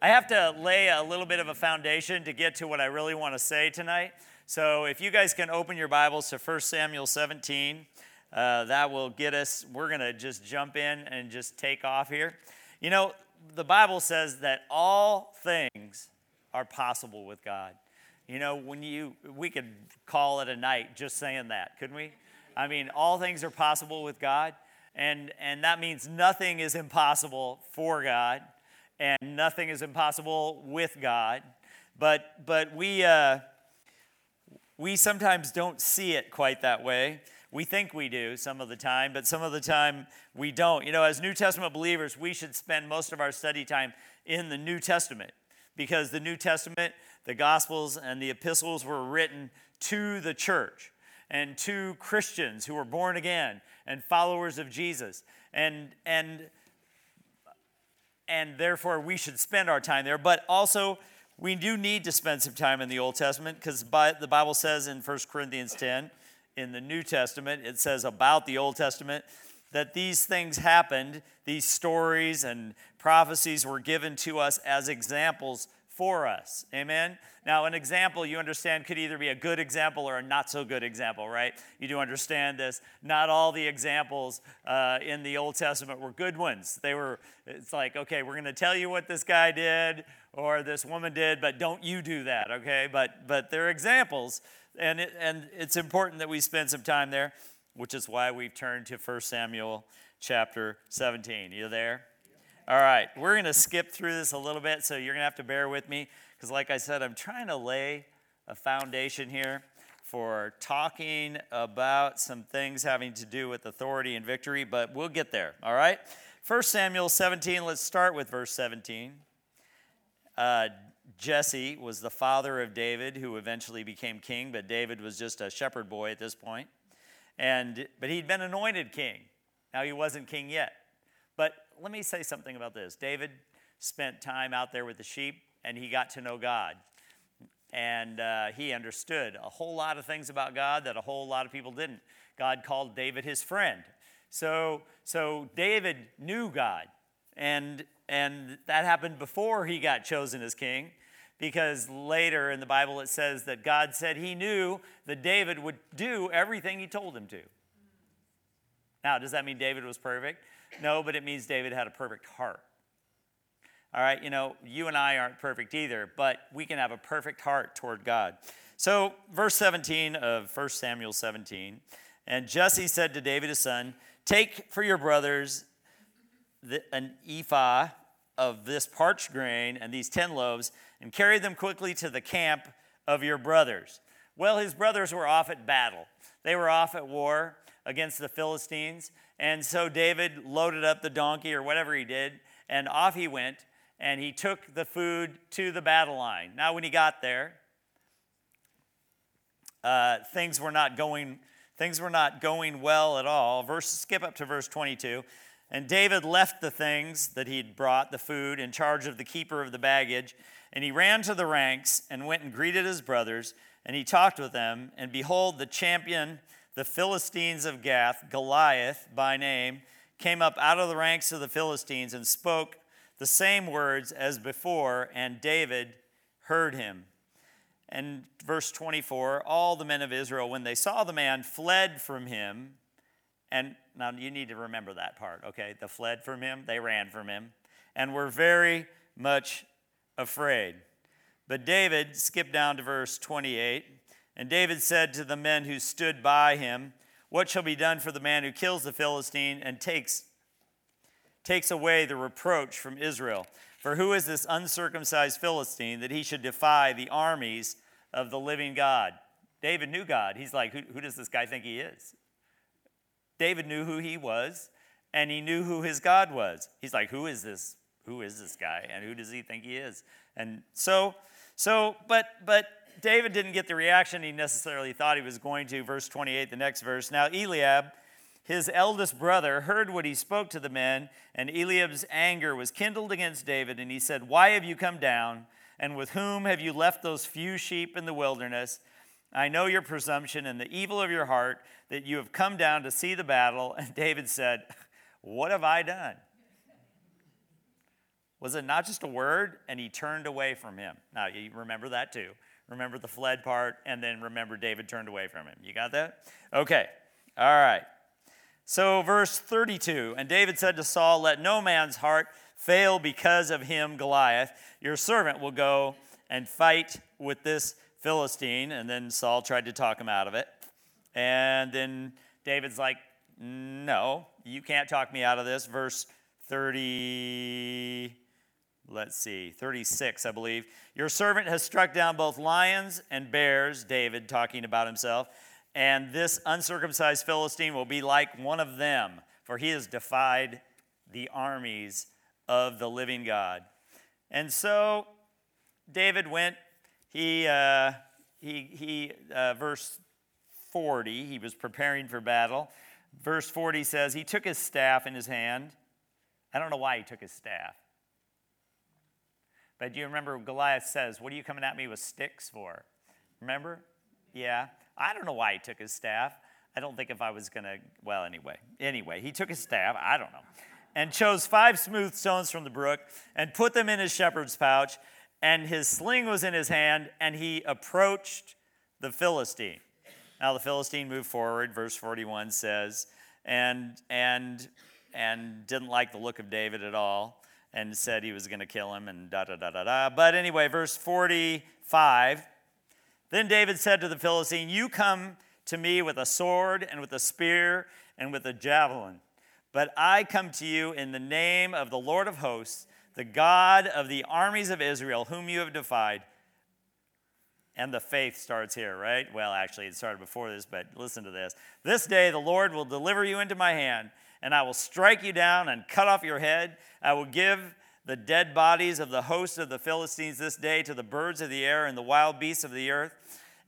I have to lay a little bit of a foundation to get to what I really want to say tonight. So if you guys can open your Bibles to 1 Samuel 17, uh, that will get us, we're going to just jump in and just take off here. You know, the Bible says that all things are possible with God. You know, when you, we could call it a night just saying that, couldn't we? I mean, all things are possible with God, and, and that means nothing is impossible for God, and nothing is impossible with God. But, but we, uh, we sometimes don't see it quite that way. We think we do some of the time, but some of the time we don't. You know, as New Testament believers, we should spend most of our study time in the New Testament because the New Testament, the Gospels, and the epistles were written to the church and to Christians who were born again and followers of Jesus. And, and, and therefore, we should spend our time there. But also, we do need to spend some time in the Old Testament because the Bible says in 1 Corinthians 10, in the New Testament, it says about the Old Testament that these things happened, these stories and prophecies were given to us as examples for us. Amen? Now, an example you understand could either be a good example or a not so good example, right? You do understand this. Not all the examples uh, in the Old Testament were good ones. They were, it's like, okay, we're going to tell you what this guy did or this woman did, but don't you do that, okay? But, but they're examples, and, it, and it's important that we spend some time there, which is why we've turned to 1 Samuel chapter 17. You there? All right, we're going to skip through this a little bit, so you're going to have to bear with me because, like I said, I'm trying to lay a foundation here for talking about some things having to do with authority and victory, but we'll get there, all right? 1 Samuel 17, let's start with verse 17. Uh, Jesse was the father of David, who eventually became king, but David was just a shepherd boy at this point. And, but he'd been anointed king. Now he wasn't king yet. But let me say something about this. David spent time out there with the sheep and he got to know God. And uh, he understood a whole lot of things about God that a whole lot of people didn't. God called David his friend. So, so David knew God. And, and that happened before he got chosen as king because later in the Bible it says that God said he knew that David would do everything he told him to. Now, does that mean David was perfect? No, but it means David had a perfect heart. All right, you know, you and I aren't perfect either, but we can have a perfect heart toward God. So, verse 17 of 1 Samuel 17, and Jesse said to David his son, Take for your brothers an ephah of this parched grain and these 10 loaves, and carry them quickly to the camp of your brothers. Well, his brothers were off at battle, they were off at war against the Philistines. And so David loaded up the donkey or whatever he did, and off he went, and he took the food to the battle line. Now, when he got there, uh, things were not going things were not going well at all. Verse skip up to verse 22. And David left the things that he'd brought, the food, in charge of the keeper of the baggage, and he ran to the ranks and went and greeted his brothers, and he talked with them, and behold, the champion the Philistines of Gath, Goliath by name, came up out of the ranks of the Philistines and spoke the same words as before, and David heard him. And verse 24 all the men of Israel, when they saw the man, fled from him. And now you need to remember that part, okay? The fled from him, they ran from him, and were very much afraid. But David, skip down to verse 28. And David said to the men who stood by him, What shall be done for the man who kills the Philistine and takes, takes away the reproach from Israel? For who is this uncircumcised Philistine that he should defy the armies of the living God? David knew God. He's like, Who, who does this guy think he is? David knew who he was, and he knew who his God was. He's like, Who is this? Who is this guy? And who does he think he is? And so, so, but, but David didn't get the reaction he necessarily thought he was going to. Verse 28, the next verse. Now, Eliab, his eldest brother, heard what he spoke to the men, and Eliab's anger was kindled against David, and he said, Why have you come down? And with whom have you left those few sheep in the wilderness? I know your presumption and the evil of your heart, that you have come down to see the battle. And David said, What have I done? Was it not just a word? And he turned away from him. Now, you remember that too. Remember the fled part, and then remember David turned away from him. You got that? Okay. All right. So, verse 32 And David said to Saul, Let no man's heart fail because of him, Goliath. Your servant will go and fight with this Philistine. And then Saul tried to talk him out of it. And then David's like, No, you can't talk me out of this. Verse 30 let's see, 36, I believe. Your servant has struck down both lions and bears, David talking about himself, and this uncircumcised Philistine will be like one of them, for he has defied the armies of the living God. And so David went, he, uh, he, he uh, verse 40, he was preparing for battle. Verse 40 says, He took his staff in his hand. I don't know why he took his staff. But do you remember Goliath says, What are you coming at me with sticks for? Remember? Yeah. I don't know why he took his staff. I don't think if I was going to, well, anyway. Anyway, he took his staff. I don't know. And chose five smooth stones from the brook and put them in his shepherd's pouch. And his sling was in his hand, and he approached the Philistine. Now the Philistine moved forward, verse 41 says, and, and, and didn't like the look of David at all and said he was going to kill him and da da da da da. But anyway, verse 45 Then David said to the Philistine, You come to me with a sword and with a spear and with a javelin, but I come to you in the name of the Lord of hosts, the God of the armies of Israel, whom you have defied. And the faith starts here, right? Well, actually, it started before this, but listen to this. This day the Lord will deliver you into my hand and I will strike you down and cut off your head. I will give the dead bodies of the host of the Philistines this day to the birds of the air and the wild beasts of the earth,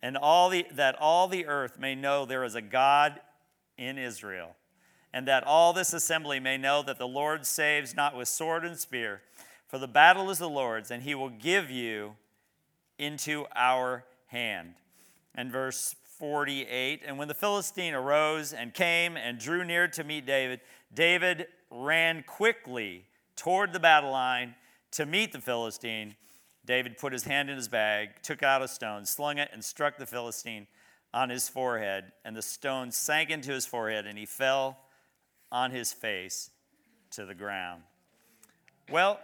and all the, that all the earth may know there is a God in Israel, and that all this assembly may know that the Lord saves not with sword and spear, for the battle is the Lord's, and he will give you into our hand. And verse 48. And when the Philistine arose and came and drew near to meet David, David ran quickly toward the battle line to meet the Philistine. David put his hand in his bag, took out a stone, slung it, and struck the Philistine on his forehead. And the stone sank into his forehead, and he fell on his face to the ground. Well,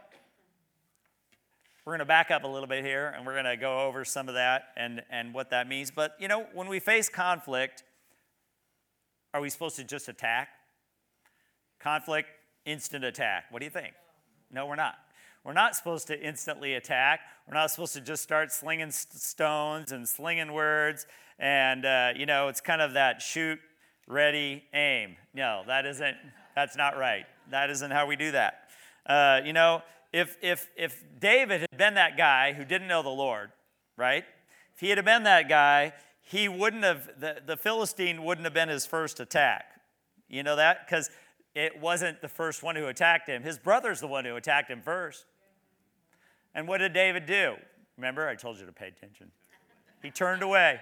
we're going to back up a little bit here and we're going to go over some of that and, and what that means. But, you know, when we face conflict, are we supposed to just attack? Conflict, instant attack. What do you think? No, we're not. We're not supposed to instantly attack. We're not supposed to just start slinging stones and slinging words. And, uh, you know, it's kind of that shoot, ready, aim. No, that isn't, that's not right. That isn't how we do that. Uh, you know, if, if, if David had been that guy who didn't know the Lord, right? If he had been that guy, he wouldn't have, the, the Philistine wouldn't have been his first attack. You know that? Because it wasn't the first one who attacked him. His brother's the one who attacked him first. And what did David do? Remember, I told you to pay attention. He turned away.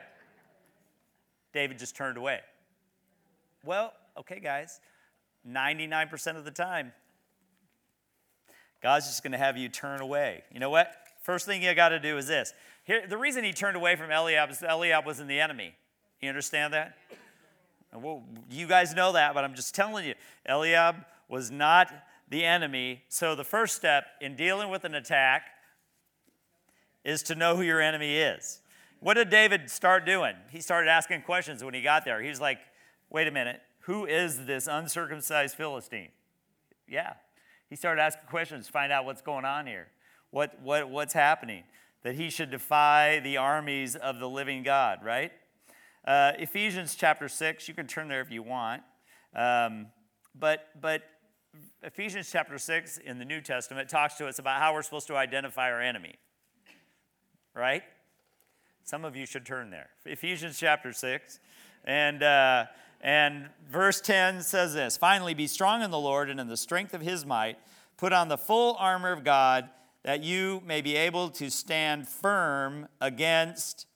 David just turned away. Well, okay, guys, 99% of the time, God's just going to have you turn away. You know what? First thing you got to do is this. Here, the reason he turned away from Eliab is Eliab was in the enemy. You understand that? Well, you guys know that, but I'm just telling you, Eliab was not the enemy. So the first step in dealing with an attack is to know who your enemy is. What did David start doing? He started asking questions when he got there. He was like, wait a minute, who is this uncircumcised Philistine? Yeah, he started asking questions, to find out what's going on here, what, what, what's happening, that he should defy the armies of the living God, right? Uh, Ephesians chapter 6, you can turn there if you want. Um, but, but Ephesians chapter 6 in the New Testament talks to us about how we're supposed to identify our enemy, right? Some of you should turn there. Ephesians chapter 6. And, uh, and verse 10 says this Finally, be strong in the Lord and in the strength of his might. Put on the full armor of God that you may be able to stand firm against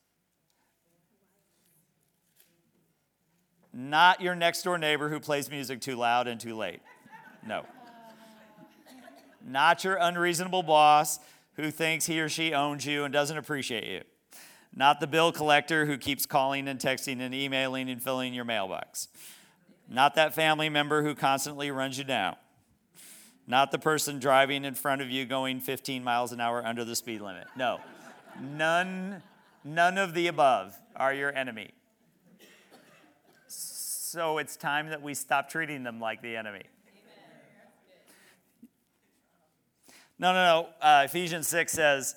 not your next door neighbor who plays music too loud and too late. No. Not your unreasonable boss who thinks he or she owns you and doesn't appreciate you. Not the bill collector who keeps calling and texting and emailing and filling your mailbox. Not that family member who constantly runs you down. Not the person driving in front of you going 15 miles an hour under the speed limit. No. None none of the above are your enemy. So it's time that we stop treating them like the enemy. No, no, no. Uh, Ephesians 6 says,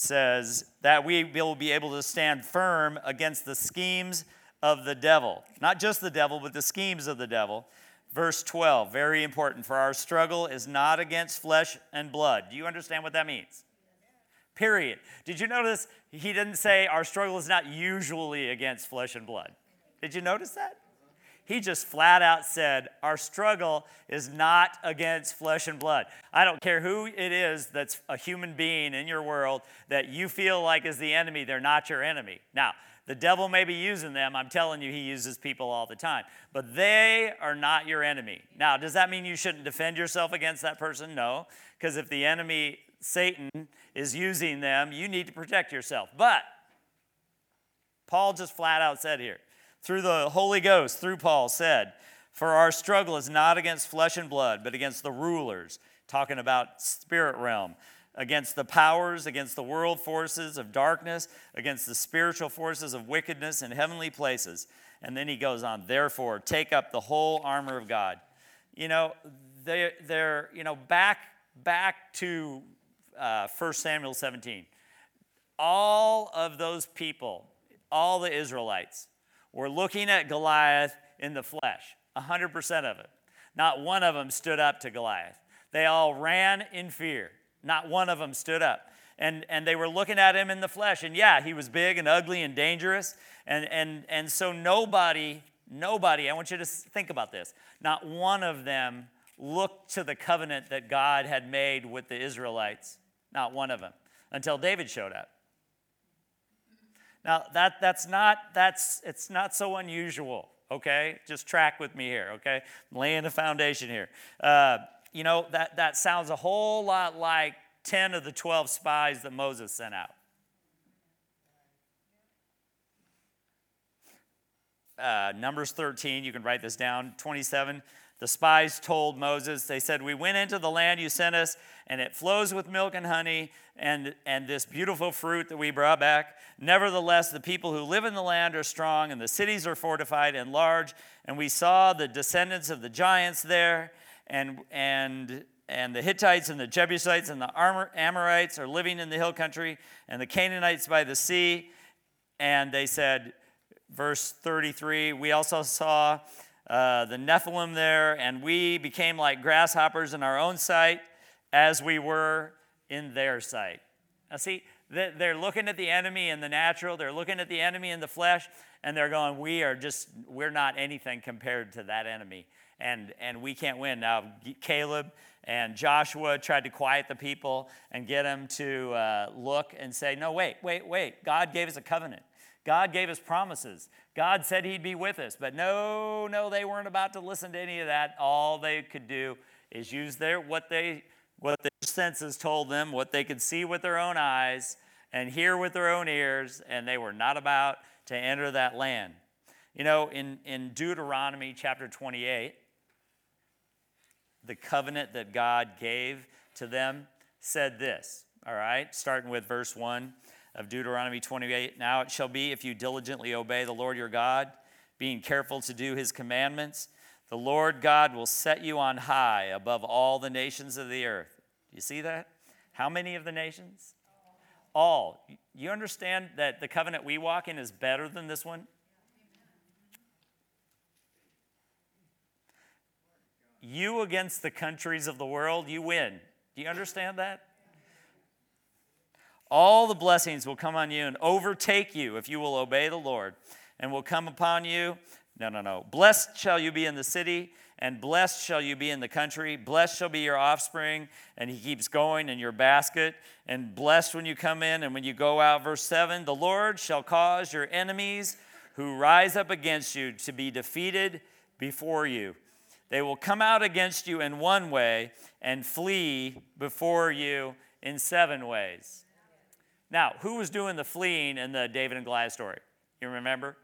says that we will be able to stand firm against the schemes of the devil. Not just the devil, but the schemes of the devil. Verse 12, very important. For our struggle is not against flesh and blood. Do you understand what that means? Period. Did you notice he didn't say our struggle is not usually against flesh and blood? Did you notice that? He just flat out said, Our struggle is not against flesh and blood. I don't care who it is that's a human being in your world that you feel like is the enemy, they're not your enemy. Now, the devil may be using them. I'm telling you, he uses people all the time. But they are not your enemy. Now, does that mean you shouldn't defend yourself against that person? No. Because if the enemy, Satan, is using them, you need to protect yourself. But Paul just flat out said here through the Holy Ghost, through Paul, said, For our struggle is not against flesh and blood, but against the rulers, talking about spirit realm, against the powers, against the world forces of darkness, against the spiritual forces of wickedness in heavenly places. And then he goes on, therefore, take up the whole armor of God. You know, they, they're, you know, back, back to uh, 1 Samuel 17. All of those people, all the Israelites, were looking at Goliath in the flesh, 100% of it. Not one of them stood up to Goliath. They all ran in fear. Not one of them stood up. And, and they were looking at him in the flesh. And yeah, he was big and ugly and dangerous. And, and, and so nobody, nobody, I want you to think about this, not one of them looked to the covenant that God had made with the Israelites. Not one of them. Until David showed up. Now, that, that's not, that's, it's not so unusual, okay? Just track with me here, okay? I'm laying the foundation here. Uh, you know, that, that sounds a whole lot like 10 of the 12 spies that Moses sent out. Uh, Numbers 13, you can write this down, 27. The spies told Moses, they said, We went into the land you sent us, and it flows with milk and honey, and, and this beautiful fruit that we brought back. Nevertheless, the people who live in the land are strong, and the cities are fortified and large. And we saw the descendants of the giants there, and, and, and the Hittites and the Jebusites and the Amorites are living in the hill country, and the Canaanites by the sea. And they said, verse 33, we also saw uh, the Nephilim there, and we became like grasshoppers in our own sight as we were in their sight. Now, see, they're looking at the enemy in the natural, they're looking at the enemy in the flesh, and they're going, We are just, we're not anything compared to that enemy. And, and we can't win. Now, Caleb and Joshua tried to quiet the people and get them to uh, look and say, No, wait, wait, wait. God gave us a covenant. God gave us promises. God said He'd be with us. But no, no, they weren't about to listen to any of that. All they could do is use their what they what their senses told them, what they could see with their own eyes and hear with their own ears, and they were not about to enter that land. You know, in, in Deuteronomy chapter 28, the covenant that God gave to them said this, all right, starting with verse 1 of Deuteronomy 28. Now it shall be if you diligently obey the Lord your God, being careful to do his commandments, the Lord God will set you on high above all the nations of the earth. Do you see that? How many of the nations? All. You understand that the covenant we walk in is better than this one? You against the countries of the world, you win. Do you understand that? All the blessings will come on you and overtake you if you will obey the Lord, and will come upon you. No, no, no. Blessed shall you be in the city, and blessed shall you be in the country. Blessed shall be your offspring. And he keeps going in your basket. And blessed when you come in and when you go out. Verse 7 The Lord shall cause your enemies who rise up against you to be defeated before you. They will come out against you in one way and flee before you in seven ways. Now, who was doing the fleeing in the David and Goliath story? You remember?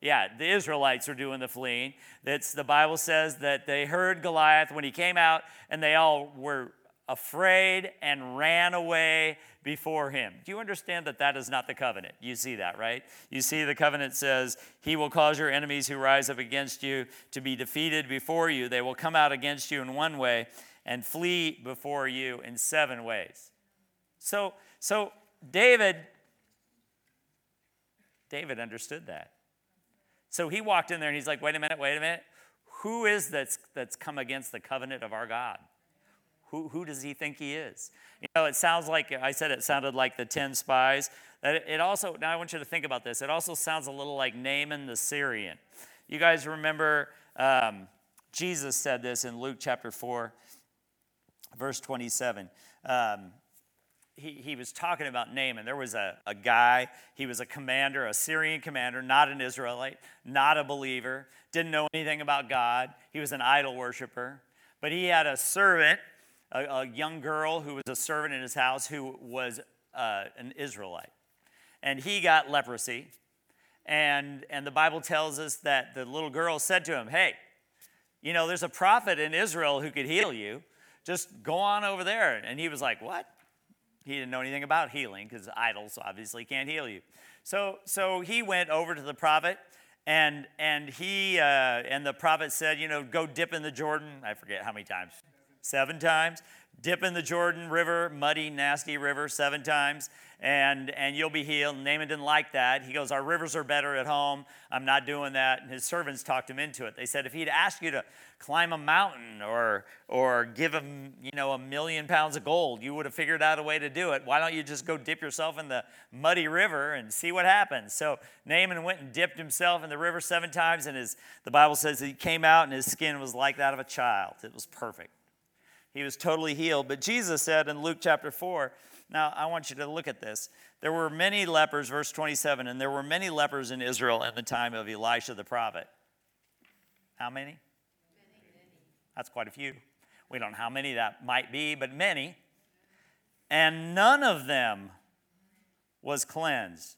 Yeah, the Israelites were doing the fleeing. That's the Bible says that they heard Goliath when he came out and they all were afraid and ran away before him. Do you understand that that is not the covenant? You see that, right? You see the covenant says, He will cause your enemies who rise up against you to be defeated before you. They will come out against you in one way and flee before you in seven ways. So, so David, David understood that. So he walked in there and he's like, wait a minute, wait a minute. Who is that's that's come against the covenant of our God? Who, who does he think he is? You know, it sounds like, I said it sounded like the 10 spies. It also, now I want you to think about this. It also sounds a little like Naaman the Syrian. You guys remember um, Jesus said this in Luke chapter 4, verse 27. Um, he, he was talking about Naaman. There was a, a guy, he was a commander, a Syrian commander, not an Israelite, not a believer, didn't know anything about God. He was an idol worshiper. But he had a servant, a, a young girl who was a servant in his house who was uh, an Israelite. And he got leprosy. And, and the Bible tells us that the little girl said to him, Hey, you know, there's a prophet in Israel who could heal you. Just go on over there. And he was like, What? He didn't know anything about healing because idols obviously can't heal you. So, so he went over to the prophet, and and he uh, and the prophet said, you know, go dip in the Jordan. I forget how many times, seven times. Dip in the Jordan River, muddy, nasty river, seven times, and, and you'll be healed. Naaman didn't like that. He goes, Our rivers are better at home. I'm not doing that. And his servants talked him into it. They said, If he'd asked you to climb a mountain or, or give him, you know, a million pounds of gold, you would have figured out a way to do it. Why don't you just go dip yourself in the muddy river and see what happens? So Naaman went and dipped himself in the river seven times, and his, the Bible says he came out and his skin was like that of a child. It was perfect. He was totally healed. But Jesus said in Luke chapter 4, now, I want you to look at this. There were many lepers, verse 27, and there were many lepers in Israel in the time of Elisha the prophet. How many? Many. That's quite a few. We don't know how many that might be, but many. And none of them was cleansed,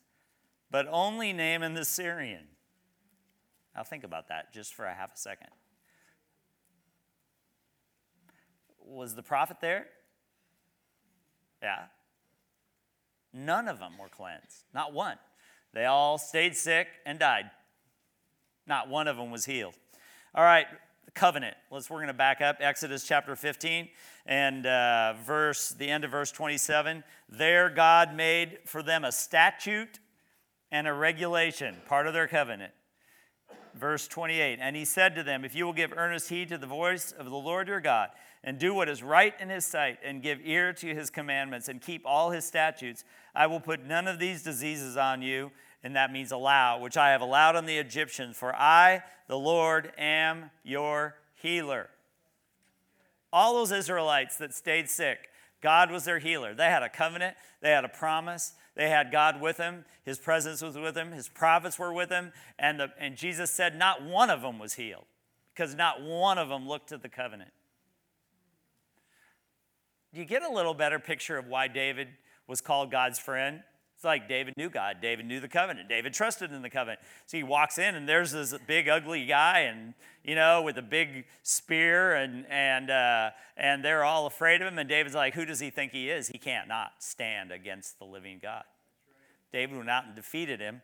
but only Naaman the Syrian. Now, think about that just for a half a second. Was the prophet there? Yeah. None of them were cleansed, not one. They all stayed sick and died. Not one of them was healed. All right, covenant. Let's we're going to back up Exodus chapter 15 and uh, verse the end of verse 27. There God made for them a statute and a regulation, part of their covenant. Verse 28. And he said to them, If you will give earnest heed to the voice of the Lord your God and do what is right in his sight, and give ear to his commandments, and keep all his statutes, I will put none of these diseases on you, and that means allow, which I have allowed on the Egyptians, for I, the Lord, am your healer. All those Israelites that stayed sick, God was their healer. They had a covenant, they had a promise, they had God with them, His presence was with them, His prophets were with them, and, the, and Jesus said not one of them was healed because not one of them looked to the covenant. You get a little better picture of why David was called God's friend? It's like David knew God. David knew the covenant. David trusted in the covenant. So he walks in, and there's this big, ugly guy, and you know, with a big spear, and and uh, and they're all afraid of him. And David's like, "Who does he think he is? He can't not stand against the living God." David went out and defeated him.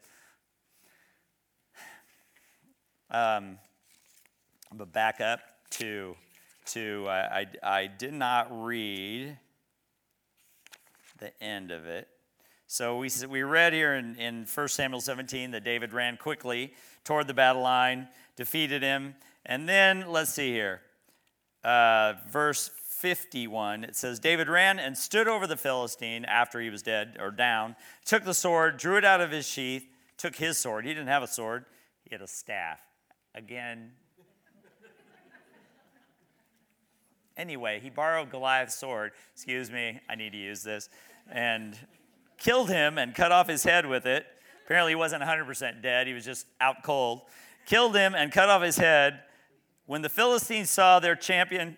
Um, but back up to to, I, I, I did not read the end of it. So we, we read here in, in 1 Samuel 17 that David ran quickly toward the battle line, defeated him. And then, let's see here, uh, verse 51, it says, David ran and stood over the Philistine after he was dead or down, took the sword, drew it out of his sheath, took his sword. He didn't have a sword, he had a staff. Again, Anyway, he borrowed Goliath's sword. Excuse me, I need to use this. And killed him and cut off his head with it. Apparently, he wasn't 100% dead, he was just out cold. Killed him and cut off his head when the Philistines saw their champion,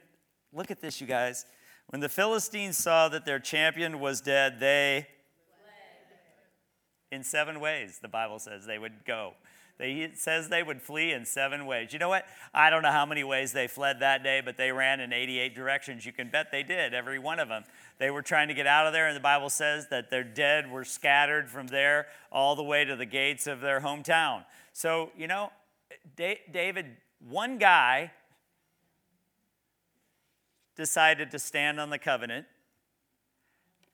look at this, you guys. When the Philistines saw that their champion was dead, they, fled in seven ways, the Bible says they would go. They, it says they would flee in seven ways. You know what? I don't know how many ways they fled that day, but they ran in 88 directions. You can bet they did, every one of them. They were trying to get out of there, and the Bible says that their dead were scattered from there all the way to the gates of their hometown. So, you know, David, one guy decided to stand on the covenant,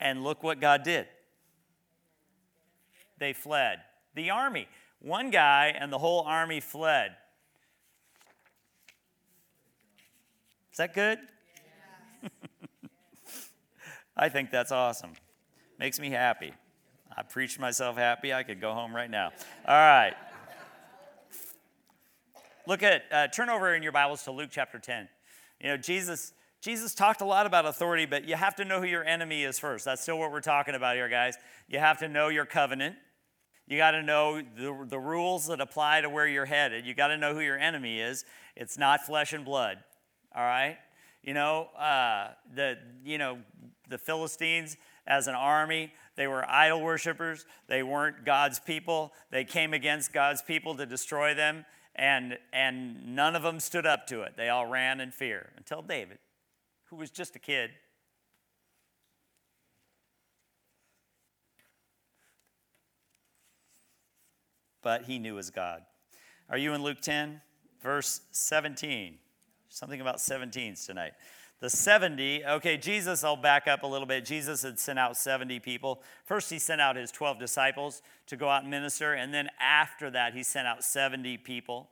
and look what God did. They fled. The army. One guy and the whole army fled. Is that good? I think that's awesome. Makes me happy. I preached myself happy. I could go home right now. All right. Look at, uh, turn over in your Bibles to Luke chapter 10. You know, Jesus. Jesus talked a lot about authority, but you have to know who your enemy is first. That's still what we're talking about here, guys. You have to know your covenant. You got to know the, the rules that apply to where you're headed. You got to know who your enemy is. It's not flesh and blood. All right? You know, uh, the, you know, the Philistines as an army, they were idol worshippers. They weren't God's people. They came against God's people to destroy them, and, and none of them stood up to it. They all ran in fear until David, who was just a kid, but he knew his God. Are you in Luke 10, verse 17? Something about 17s tonight. The 70, okay, Jesus, I'll back up a little bit. Jesus had sent out 70 people. First, he sent out his 12 disciples to go out and minister, and then after that, he sent out 70 people.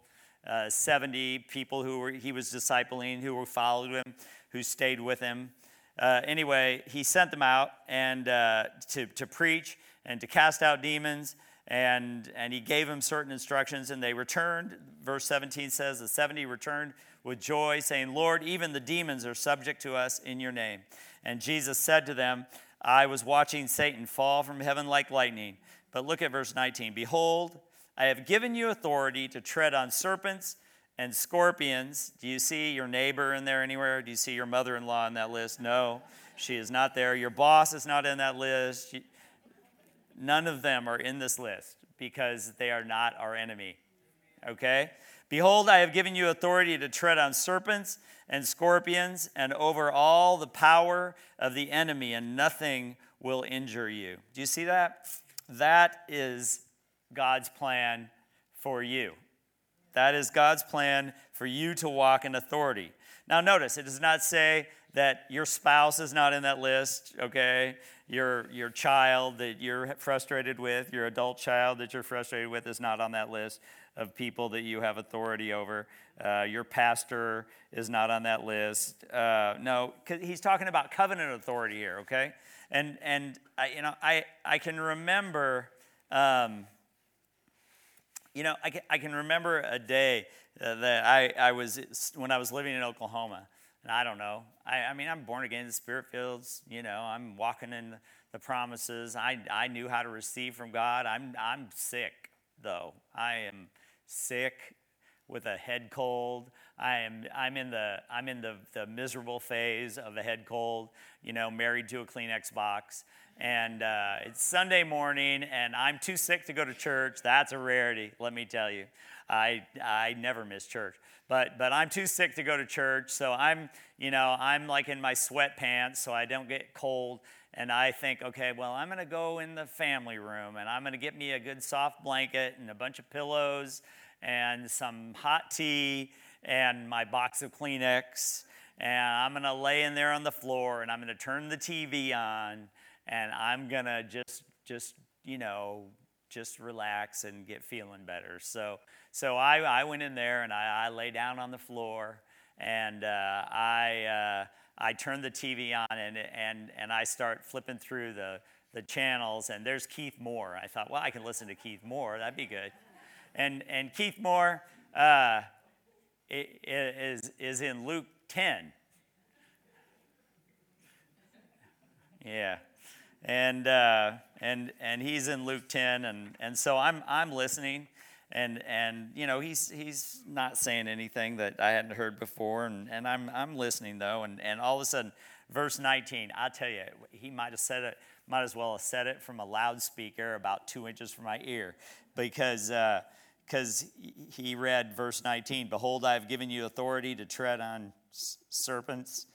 Uh, 70 people who were, he was discipling, who were followed him, who stayed with him. Uh, anyway, he sent them out and uh, to, to preach and to cast out demons and, and he gave them certain instructions, and they returned. Verse 17 says, The 70 returned with joy, saying, Lord, even the demons are subject to us in your name. And Jesus said to them, I was watching Satan fall from heaven like lightning. But look at verse 19 Behold, I have given you authority to tread on serpents and scorpions. Do you see your neighbor in there anywhere? Do you see your mother in law on that list? No, she is not there. Your boss is not in that list. None of them are in this list because they are not our enemy. Okay? Behold, I have given you authority to tread on serpents and scorpions and over all the power of the enemy, and nothing will injure you. Do you see that? That is God's plan for you. That is God's plan for you to walk in authority. Now, notice, it does not say that your spouse is not in that list, okay? your, your child that you're frustrated with, your adult child that you're frustrated with, is not on that list of people that you have authority over. Uh, your pastor is not on that list. Uh, no, he's talking about covenant authority here, okay? And, and I, you know, I, I can remember, um, you know, I can, I can remember a day uh, that I, I was, when I was living in Oklahoma, and I don't know. I, I mean, I'm born again in the spirit fields. You know, I'm walking in the promises. I, I knew how to receive from God. I'm, I'm sick, though. I am sick with a head cold. I am I'm in the I'm in the, the miserable phase of a head cold, you know, married to a Kleenex box. And uh, it's Sunday morning, and I'm too sick to go to church. That's a rarity, let me tell you. I, I never miss church. But, but I'm too sick to go to church, so I'm, you know, I'm like in my sweatpants so I don't get cold. And I think, okay, well, I'm going to go in the family room and I'm going to get me a good soft blanket and a bunch of pillows and some hot tea and my box of Kleenex. And I'm going to lay in there on the floor and I'm going to turn the TV on and I'm going to just, just, you know, just relax and get feeling better. So, so I, I went in there and I, I lay down on the floor and uh, I, uh, I turned the TV on and, and, and I start flipping through the, the channels and there's Keith Moore. I thought, well, I can listen to Keith Moore. That'd be good. And, and Keith Moore uh, is, is in Luke 10. Yeah and uh, and and he's in Luke 10, and and so I'm I'm listening, and and you know he's he's not saying anything that I hadn't heard before, and, and I'm I'm listening though, and and all of a sudden, verse 19, I tell you, he might have said it, might as well have said it from a loudspeaker about two inches from my ear, because. Uh, because he read verse 19 Behold, I have given you authority to tread on serpents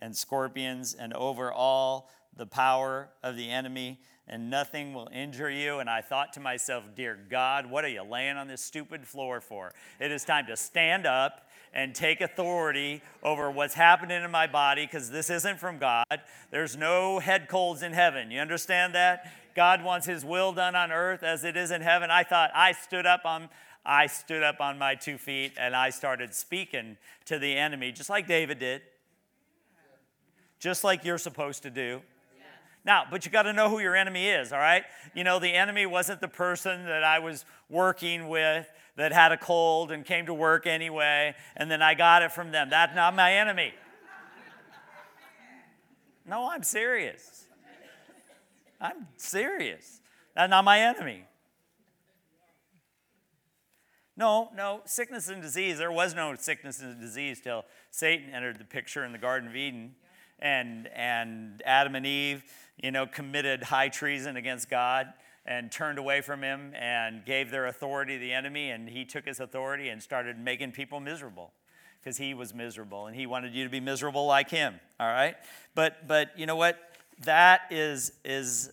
and scorpions and over all the power of the enemy, and nothing will injure you. And I thought to myself, Dear God, what are you laying on this stupid floor for? It is time to stand up and take authority over what's happening in my body because this isn't from God. There's no head colds in heaven. You understand that? God wants his will done on earth as it is in heaven. I thought I stood up on I stood up on my two feet and I started speaking to the enemy just like David did. Just like you're supposed to do. Now, but you got to know who your enemy is, all right? You know, the enemy wasn't the person that I was working with that had a cold and came to work anyway, and then I got it from them. That's not my enemy. No, I'm serious. I'm serious. That's not my enemy. No, no, sickness and disease. There was no sickness and disease till Satan entered the picture in the Garden of Eden. And, and Adam and Eve you know, committed high treason against God and turned away from him and gave their authority to the enemy, and he took his authority and started making people miserable because he was miserable and he wanted you to be miserable like him all right? But but you know what? That is is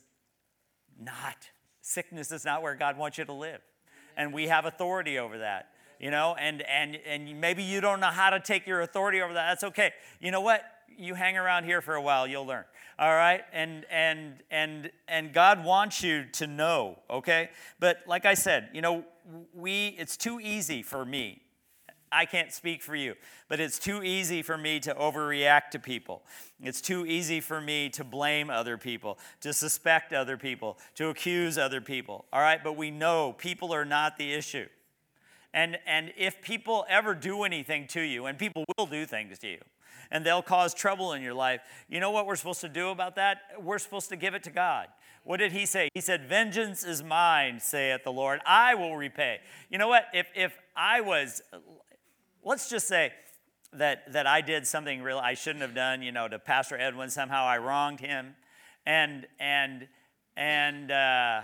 not sickness is not where god wants you to live. And we have authority over that you know? And and and maybe you don't know how to take your authority over that. That's okay. You know what you hang around here for a while you'll learn all right and and and and god wants you to know okay but like i said you know we it's too easy for me I can't speak for you, but it's too easy for me to overreact to people. It's too easy for me to blame other people, to suspect other people, to accuse other people. All right, but we know people are not the issue. And, and if people ever do anything to you, and people will do things to you, and they'll cause trouble in your life. You know what we're supposed to do about that? We're supposed to give it to God. What did he say? He said, Vengeance is mine, saith the Lord. I will repay. You know what? If, if I was, let's just say that, that I did something real I shouldn't have done, you know, to Pastor Edwin, somehow I wronged him. And, and, and, uh,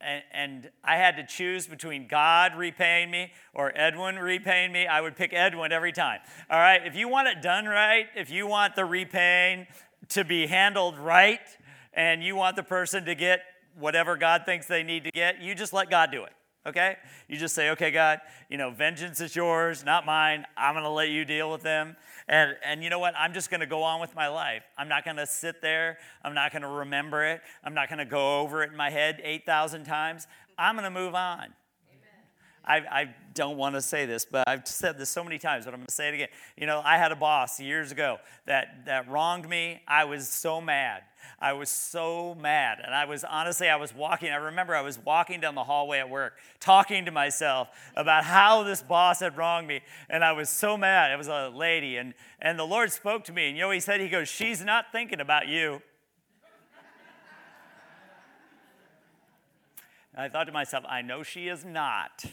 and, and, I had to choose between God repaying me or Edwin repaying me, I would pick Edwin every time. All right, if you want it done right, if you want the repaying to be handled right, and you want the person to get whatever God thinks they need to get, you just let God do it. Okay? You just say, okay, God, you know, vengeance is yours, not mine. I'm going to let you deal with them. And, and you know what? I'm just going to go on with my life. I'm not going to sit there. I'm not going to remember it. I'm not going to go over it in my head 8,000 times. I'm going to move on. I, I, don't want to say this, but I've said this so many times, but I'm going to say it again. You know, I had a boss years ago that, that wronged me. I was so mad. I was so mad. And I was honestly, I was walking, I remember I was walking down the hallway at work, talking to myself about how this boss had wronged me. And I was so mad. It was a lady. And, and the Lord spoke to me. And you know, He said, He goes, She's not thinking about you. And I thought to myself, I know she is not.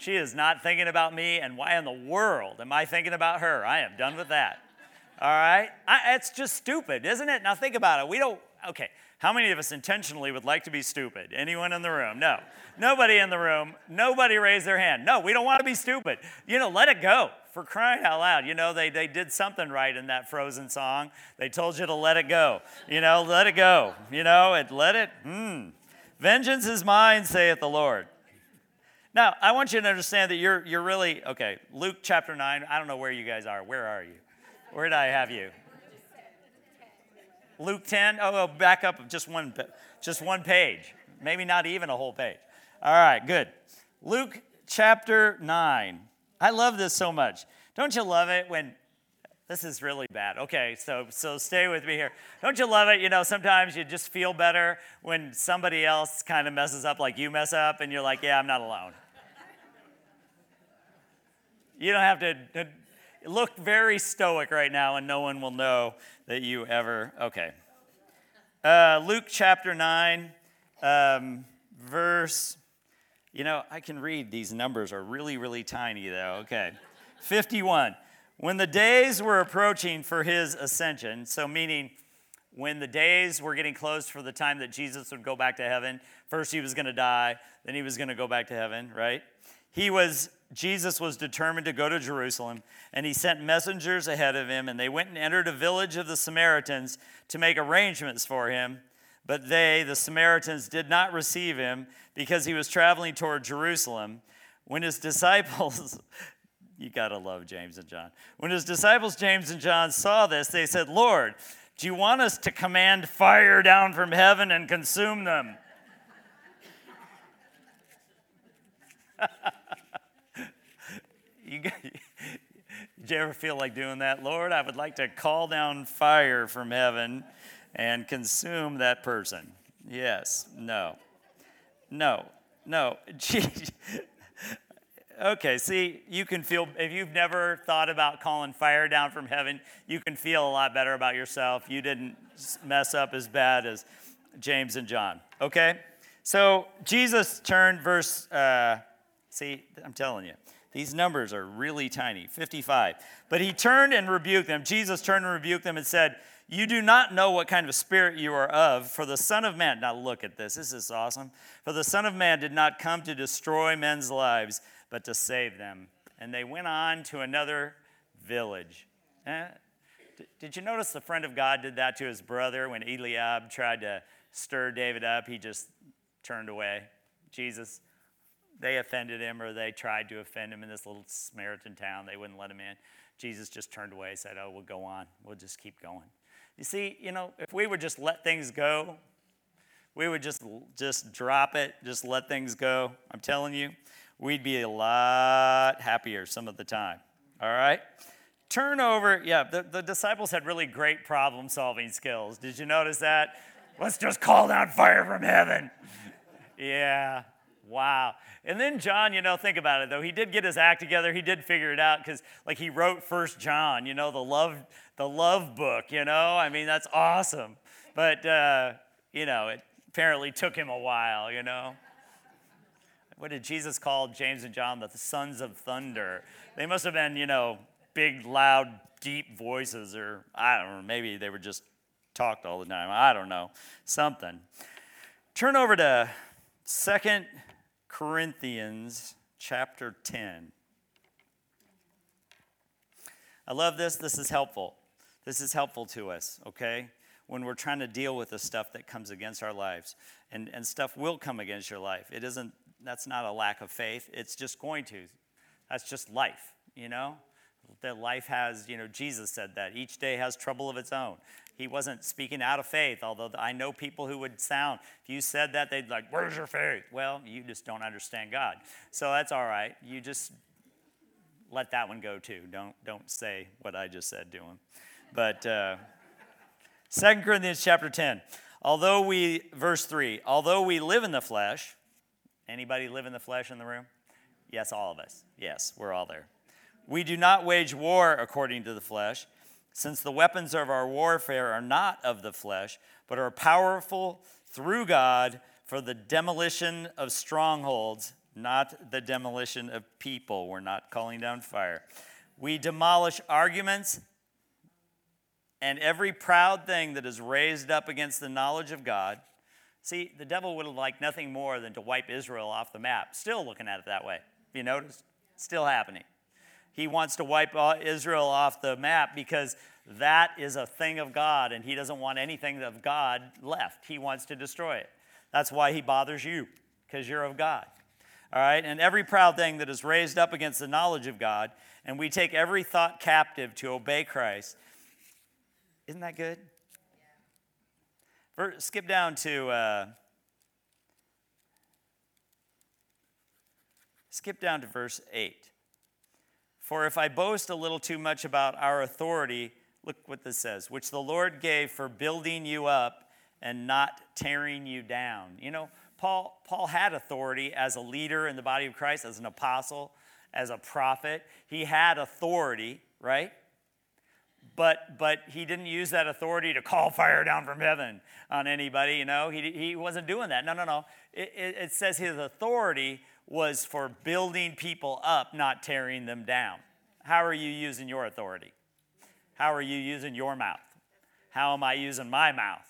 She is not thinking about me, and why in the world am I thinking about her? I am done with that. All right? I, it's just stupid, isn't it? Now think about it. We don't, okay, how many of us intentionally would like to be stupid? Anyone in the room? No. Nobody in the room. Nobody raised their hand. No, we don't want to be stupid. You know, let it go. For crying out loud. You know, they, they did something right in that Frozen song. They told you to let it go. You know, let it go. You know, and let it, hmm. Vengeance is mine, saith the Lord. Now, I want you to understand that you're, you're really, okay, Luke chapter 9, I don't know where you guys are. Where are you? Where did I have you? Luke 10? Oh, back up just one, just one page. Maybe not even a whole page. All right, good. Luke chapter 9. I love this so much. Don't you love it when this is really bad. Okay, so so stay with me here. Don't you love it? You know, sometimes you just feel better when somebody else kind of messes up like you mess up and you're like, "Yeah, I'm not alone." You don't have to look very stoic right now and no one will know that you ever okay. Uh, Luke chapter 9 um, verse You know, I can read these numbers are really, really tiny, though. Okay. 51. When the days were approaching for his ascension, so meaning when the days were getting close for the time that Jesus would go back to heaven, first he was going to die, then he was going to go back to heaven, right? He was Jesus was determined to go to Jerusalem, and he sent messengers ahead of him, and they went and entered a village of the Samaritans to make arrangements for him. But they, the Samaritans, did not receive him because he was traveling toward Jerusalem. When his disciples, you got to love James and John. When his disciples, James and John, saw this, they said, Lord, do you want us to command fire down from heaven and consume them? you, did you ever feel like doing that? Lord, I would like to call down fire from heaven and consume that person. Yes, no, no, no. okay, see, you can feel, if you've never thought about calling fire down from heaven, you can feel a lot better about yourself. You didn't mess up as bad as James and John, okay? So Jesus turned, verse, uh, see, I'm telling you, these numbers are really tiny 55. But he turned and rebuked them. Jesus turned and rebuked them and said, You do not know what kind of spirit you are of, for the Son of Man, now look at this, this is awesome. For the Son of Man did not come to destroy men's lives, but to save them. And they went on to another village. Eh? Did you notice the friend of God did that to his brother when Eliab tried to stir David up? He just turned away. Jesus, they offended him or they tried to offend him in this little Samaritan town. They wouldn't let him in. Jesus just turned away and said, Oh, we'll go on. We'll just keep going. You see, you know, if we would just let things go, we would just just drop it, just let things go. I'm telling you, we'd be a lot happier some of the time. All right? Turn over, yeah, the, the disciples had really great problem solving skills. Did you notice that? Let's just call down fire from heaven. Yeah, wow. And then John, you know, think about it though. He did get his act together. He did figure it out because, like, he wrote First John. You know, the love, the love book. You know, I mean, that's awesome. But uh, you know, it apparently took him a while. You know. What did Jesus call James and John the sons of thunder? They must have been, you know, big, loud, deep voices, or I don't know, maybe they were just talked all the time. I don't know, something. Turn over to Second Corinthians chapter 10. I love this. This is helpful. This is helpful to us, okay? When we're trying to deal with the stuff that comes against our lives. And, and stuff will come against your life. It isn't, that's not a lack of faith. It's just going to. That's just life, you know? That life has, you know, Jesus said that. Each day has trouble of its own he wasn't speaking out of faith, although I know people who would sound, if you said that, they'd like, Where's your faith? Well, you just don't understand God. So that's all right. You just let that one go too. Don't, don't say what I just said to him. But uh, 2 Corinthians chapter 10. Although we, verse 3, although we live in the flesh, anybody live in the flesh in the room? Yes, all of us. Yes, we're all there. We do not wage war according to the flesh since the weapons of our warfare are not of the flesh, but are powerful through God for the demolition of strongholds, not the demolition of people. We're not calling down fire. We demolish arguments and every proud thing that is raised up against the knowledge of God. See, the devil would have liked nothing more than to wipe Israel off the map. Still looking at it that way. You notice? Still happening. He wants to wipe Israel off the map because that is a thing of God and he doesn't want anything of God left. He wants to destroy it. That's why he bothers you, because you're of God. All right, and every proud thing that is raised up against the knowledge of God, and we take every thought captive to obey Christ. Isn't that good? Yeah. Skip down to uh, skip down to verse 8. For if I boast a little too much about our authority, look what this says, which the Lord gave for building you up and not tearing you down. You know, Paul, Paul had authority as a leader in the body of Christ, as an apostle, as a prophet. He had authority, right? but but he didn't use that authority to call fire down from heaven on anybody you know he, he wasn't doing that no no no it, it, it says his authority was for building people up not tearing them down. How are you using your authority? How are you using your mouth? How am i using my mouth?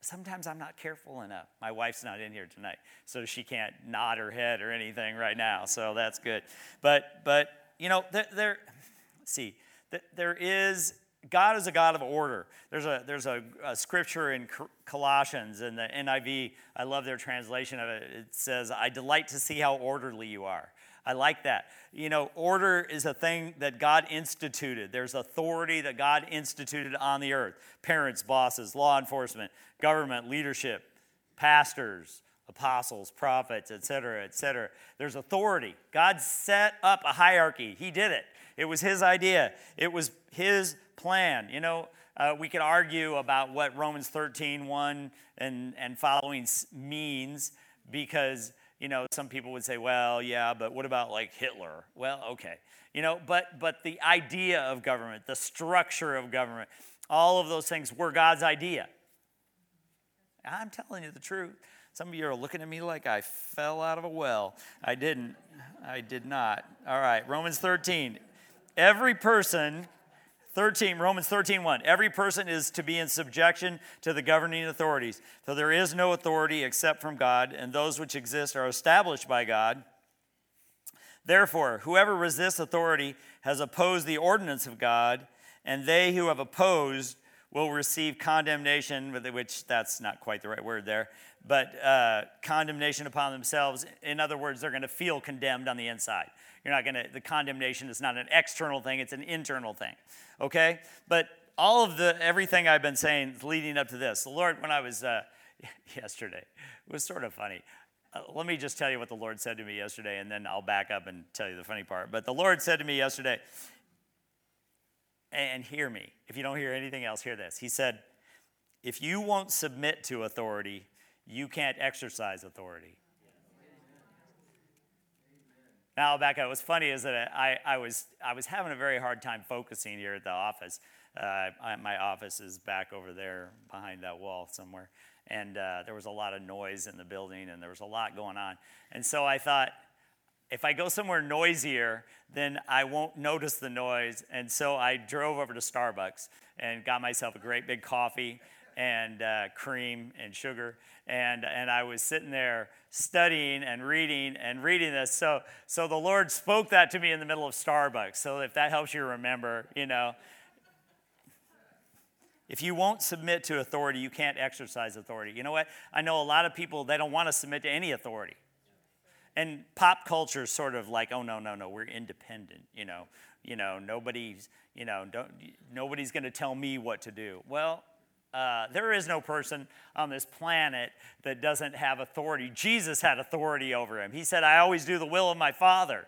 Sometimes i'm not careful enough. My wife's not in here tonight so she can't nod her head or anything right now so that's good. But but you know there, there see there is God is a God of order. There's a there's a, a, scripture in Colossians in the NIV. I love their translation of it. It says, "I delight to see how orderly you are." I like that. You know, order is a thing that God instituted. There's authority that God instituted on the earth. Parents, bosses, law enforcement, government, leadership, pastors, apostles, prophets, etc., etc. There's authority. God set up a hierarchy. He did it. It was his idea, it was his plan. You know, uh, we could argue about what Romans 13, 1 and, and following means because, you know, some people would say, well, yeah, but what about like Hitler? Well, okay. You know, but, but the idea of government, the structure of government, all of those things were God's idea. I'm telling you the truth. Some of you are looking at me like I fell out of a well. I didn't. I did not. All right, Romans 13. Every person, 13, Romans 13, 1, every person is to be in subjection to the governing authorities. For there is no authority except from God, and those which exist are established by God. Therefore, whoever resists authority has opposed the ordinance of God, and they who have opposed will receive condemnation, which that's not quite the right word there, but uh, condemnation upon themselves. In other words, they're going to feel condemned on the inside. You're not going to, the condemnation is not an external thing, it's an internal thing. Okay? But all of the, everything I've been saying leading up to this, the Lord, when I was uh, yesterday, it was sort of funny. Uh, let me just tell you what the Lord said to me yesterday, and then I'll back up and tell you the funny part. But the Lord said to me yesterday, and hear me. If you don't hear anything else, hear this. He said, If you won't submit to authority, you can't exercise authority. Now, back up. What's funny is that I, I, was, I was having a very hard time focusing here at the office. Uh, I, my office is back over there behind that wall somewhere. And uh, there was a lot of noise in the building, and there was a lot going on. And so I thought, if I go somewhere noisier, then I won't notice the noise. And so I drove over to Starbucks and got myself a great big coffee and uh, cream and sugar. And, and I was sitting there studying and reading and reading this. So, so the Lord spoke that to me in the middle of Starbucks. So if that helps you remember, you know, if you won't submit to authority, you can't exercise authority. You know what? I know a lot of people, they don't want to submit to any authority. And pop culture is sort of like, oh, no, no, no, we're independent, you know. You know, nobody's, you know, don't, nobody's going to tell me what to do. Well, uh, there is no person on this planet that doesn't have authority. Jesus had authority over him. He said, I always do the will of my Father.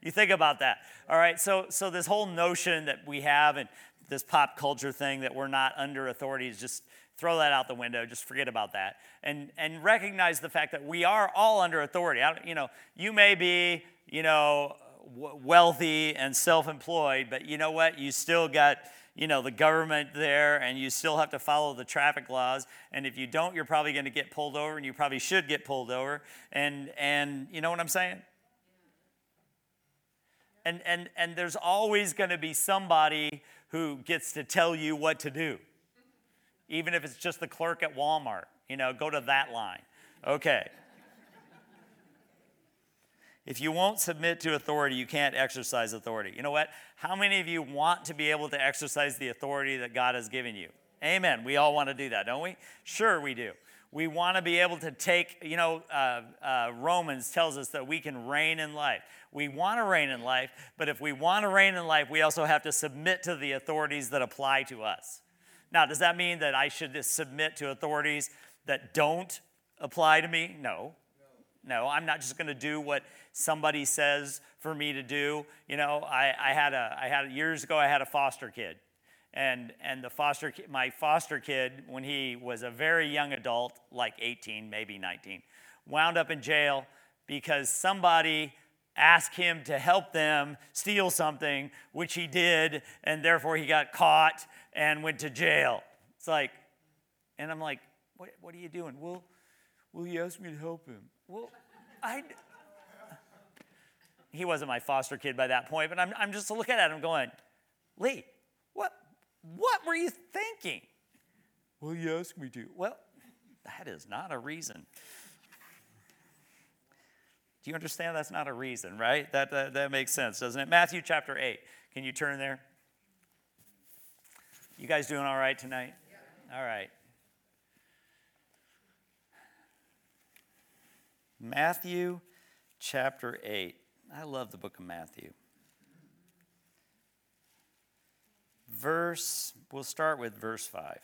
You think about that. All right, so, so this whole notion that we have and this pop culture thing that we're not under authority is just throw that out the window. Just forget about that. And, and recognize the fact that we are all under authority. I, you know, you may be, you know, wealthy and self employed, but you know what? You still got you know the government there and you still have to follow the traffic laws. And if you don't you're probably going to get pulled over and you probably should get pulled over. And and you know what i'm saying? And and and there's always going to be somebody who gets to tell you what to do even if it's just the clerk at walmart you know go to that line. Okay if you won't submit to authority, you can't exercise authority. You know what? How many of you want to be able to exercise the authority that God has given you? Amen. We all want to do that, don't we? Sure, we do. We want to be able to take, you know, uh, uh, Romans tells us that we can reign in life. We want to reign in life, but if we want to reign in life, we also have to submit to the authorities that apply to us. Now, does that mean that I should submit to authorities that don't apply to me? No. No, I'm not just going to do what somebody says for me to do. You know, I, I had a, I had years ago, I had a foster kid, and and the foster, my foster kid, when he was a very young adult, like 18, maybe 19, wound up in jail because somebody asked him to help them steal something, which he did, and therefore he got caught and went to jail. It's like, and I'm like, what, what are you doing? Well, well, he asked me to help him. Well, I. He wasn't my foster kid by that point, but I'm, I'm just looking at him going, Lee, what, what were you thinking? Well, you asked me to. Well, that is not a reason. Do you understand that's not a reason, right? That, that, that makes sense, doesn't it? Matthew chapter 8. Can you turn there? You guys doing all right tonight? All right. Matthew chapter 8. I love the book of Matthew. Verse, we'll start with verse 5.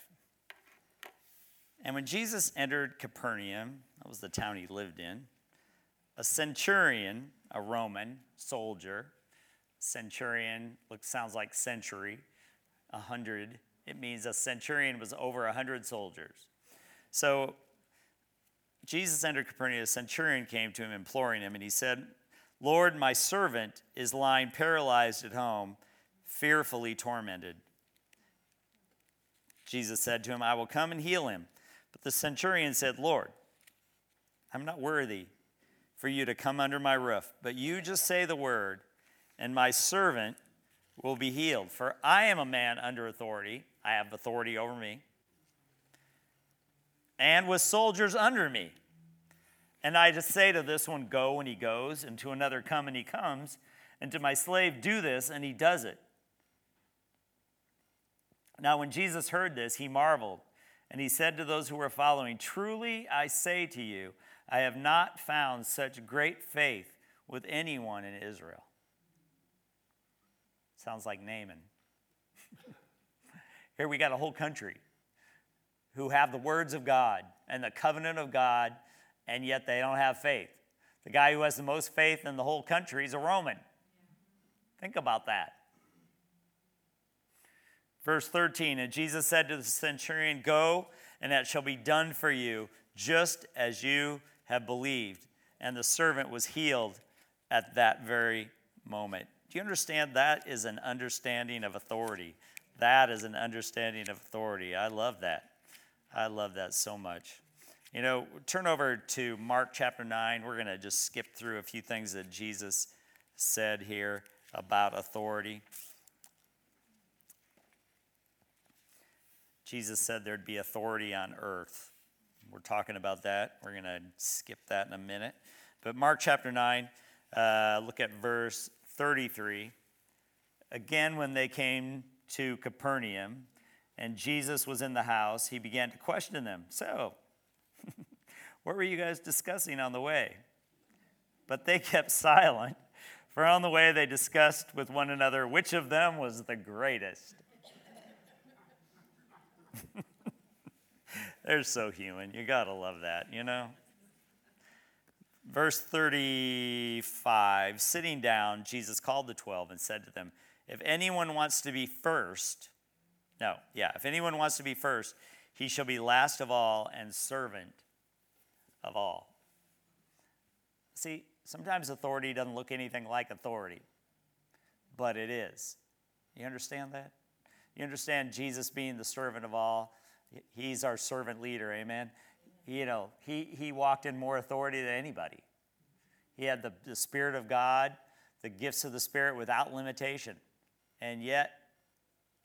And when Jesus entered Capernaum, that was the town he lived in, a centurion, a Roman soldier, centurion looks sounds like century, a hundred. It means a centurion was over a hundred soldiers. So Jesus entered Capernaum. A centurion came to him, imploring him, and he said, "Lord, my servant is lying paralyzed at home, fearfully tormented." Jesus said to him, "I will come and heal him." But the centurion said, "Lord, I'm not worthy." for you to come under my roof. But you just say the word, and my servant will be healed. For I am a man under authority, I have authority over me, and with soldiers under me. And I just say to this one, Go, and he goes, and to another, Come, and he comes, and to my slave, Do this, and he does it. Now, when Jesus heard this, he marveled, and he said to those who were following, Truly I say to you, I have not found such great faith with anyone in Israel. Sounds like Naaman. Here we got a whole country who have the words of God and the covenant of God, and yet they don't have faith. The guy who has the most faith in the whole country is a Roman. Think about that. Verse 13 And Jesus said to the centurion, Go, and that shall be done for you, just as you have believed, and the servant was healed at that very moment. Do you understand? That is an understanding of authority. That is an understanding of authority. I love that. I love that so much. You know, turn over to Mark chapter 9. We're going to just skip through a few things that Jesus said here about authority. Jesus said there'd be authority on earth. We're talking about that. We're going to skip that in a minute. But Mark chapter 9, uh, look at verse 33. Again, when they came to Capernaum and Jesus was in the house, he began to question them. So, what were you guys discussing on the way? But they kept silent, for on the way they discussed with one another which of them was the greatest. They're so human. You got to love that, you know? Verse 35 Sitting down, Jesus called the 12 and said to them, If anyone wants to be first, no, yeah, if anyone wants to be first, he shall be last of all and servant of all. See, sometimes authority doesn't look anything like authority, but it is. You understand that? You understand Jesus being the servant of all? He's our servant leader, amen. You know, he, he walked in more authority than anybody. He had the, the Spirit of God, the gifts of the Spirit without limitation. And yet,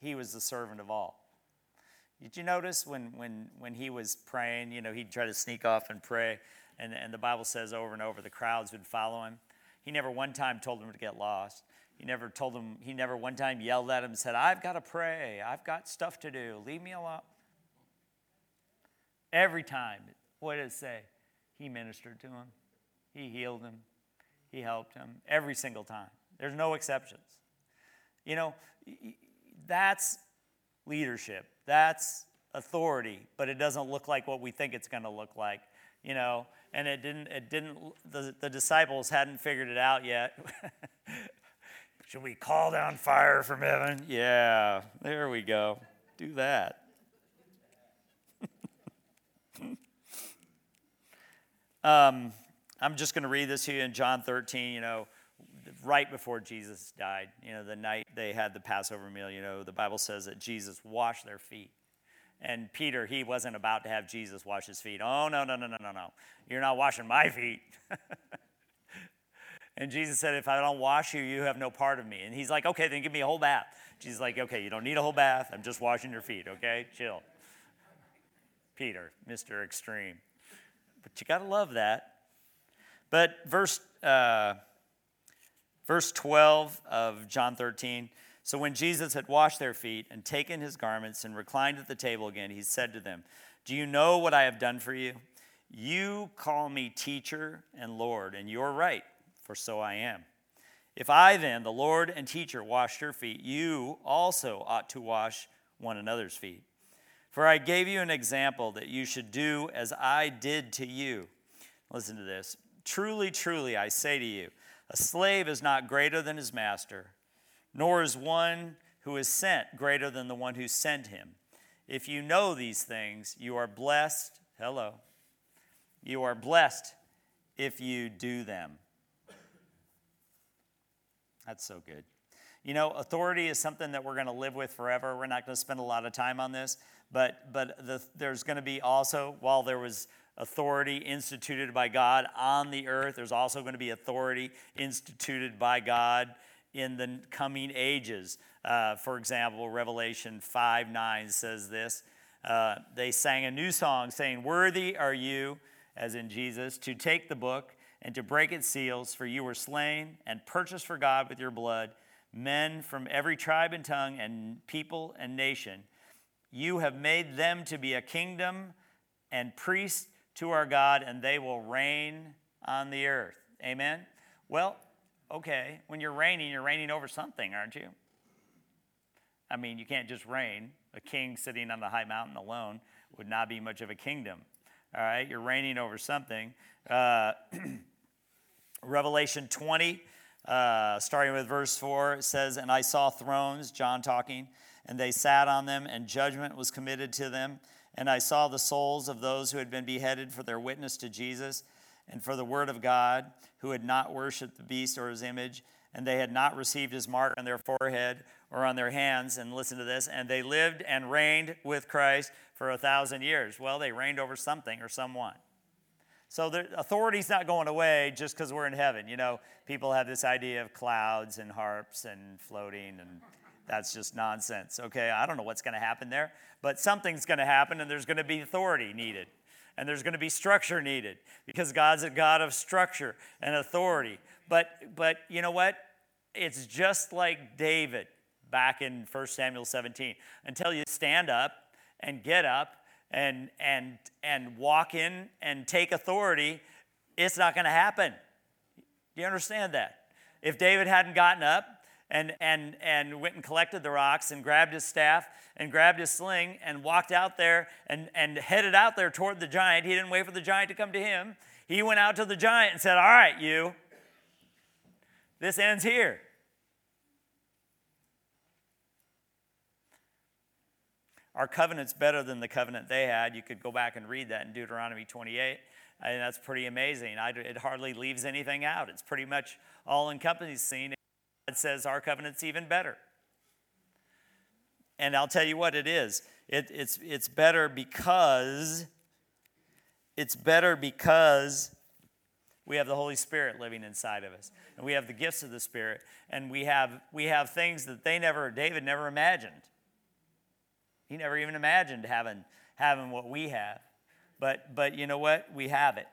he was the servant of all. Did you notice when, when, when he was praying, you know, he'd try to sneak off and pray, and, and the Bible says over and over the crowds would follow him? He never one time told them to get lost. He never told them, he never one time yelled at him and said, I've got to pray. I've got stuff to do. Leave me alone. Every time, what did it say? He ministered to him, he healed him, he helped him. Every single time. There's no exceptions. You know, that's leadership, that's authority, but it doesn't look like what we think it's going to look like. You know, and it didn't, it didn't, the, the disciples hadn't figured it out yet. Should we call down fire from heaven? Yeah, there we go. Do that. Um, I'm just going to read this here in John 13. You know, right before Jesus died. You know, the night they had the Passover meal, you know, the Bible says that Jesus washed their feet. And Peter, he wasn't about to have Jesus wash his feet. Oh, no, no, no, no, no, no. You're not washing my feet. and Jesus said, If I don't wash you, you have no part of me. And he's like, Okay, then give me a whole bath. Jesus like, Okay, you don't need a whole bath. I'm just washing your feet, okay? Chill. Peter, Mr. Extreme. But you got to love that. But verse, uh, verse 12 of John 13 so when Jesus had washed their feet and taken his garments and reclined at the table again, he said to them, Do you know what I have done for you? You call me teacher and Lord, and you're right, for so I am. If I then, the Lord and teacher, washed your feet, you also ought to wash one another's feet. For I gave you an example that you should do as I did to you. Listen to this. Truly, truly, I say to you, a slave is not greater than his master nor is one who is sent greater than the one who sent him. If you know these things, you are blessed. Hello. You are blessed if you do them. That's so good. You know, authority is something that we're going to live with forever. We're not going to spend a lot of time on this, but but the, there's going to be also while there was authority instituted by God on the earth, there's also going to be authority instituted by God in the coming ages. Uh, for example, Revelation 5 9 says this. Uh, they sang a new song saying, Worthy are you, as in Jesus, to take the book and to break its seals, for you were slain and purchased for God with your blood men from every tribe and tongue and people and nation. You have made them to be a kingdom and priests to our God, and they will reign on the earth. Amen? Well, okay, when you're reigning, you're reigning over something, aren't you? I mean, you can't just reign. A king sitting on the high mountain alone would not be much of a kingdom. All right, you're reigning over something. Uh, Revelation 20, uh, starting with verse 4, it says, And I saw thrones, John talking, and they sat on them, and judgment was committed to them. And I saw the souls of those who had been beheaded for their witness to Jesus and for the word of God, who had not worshipped the beast or his image, and they had not received his mark on their forehead or on their hands. And listen to this, and they lived and reigned with Christ for a thousand years. Well, they reigned over something or someone. So the authority's not going away just because we're in heaven. You know, people have this idea of clouds and harps and floating, and that's just nonsense. Okay, I don't know what's going to happen there, but something's going to happen, and there's going to be authority needed and there's going to be structure needed because God's a God of structure and authority. But but you know what? It's just like David back in 1 Samuel 17. Until you stand up and get up and and and walk in and take authority, it's not going to happen. Do you understand that? If David hadn't gotten up and, and, and went and collected the rocks and grabbed his staff and grabbed his sling and walked out there and, and headed out there toward the giant. He didn't wait for the giant to come to him. He went out to the giant and said, All right, you, this ends here. Our covenant's better than the covenant they had. You could go back and read that in Deuteronomy 28. And that's pretty amazing. I, it hardly leaves anything out. It's pretty much all encompassing. God says our covenant's even better. And I'll tell you what it is. It, it's, it's better because it's better because we have the Holy Spirit living inside of us. And we have the gifts of the Spirit. And we have, we have things that they never, David never imagined. He never even imagined having, having what we have. But, but you know what? We have it.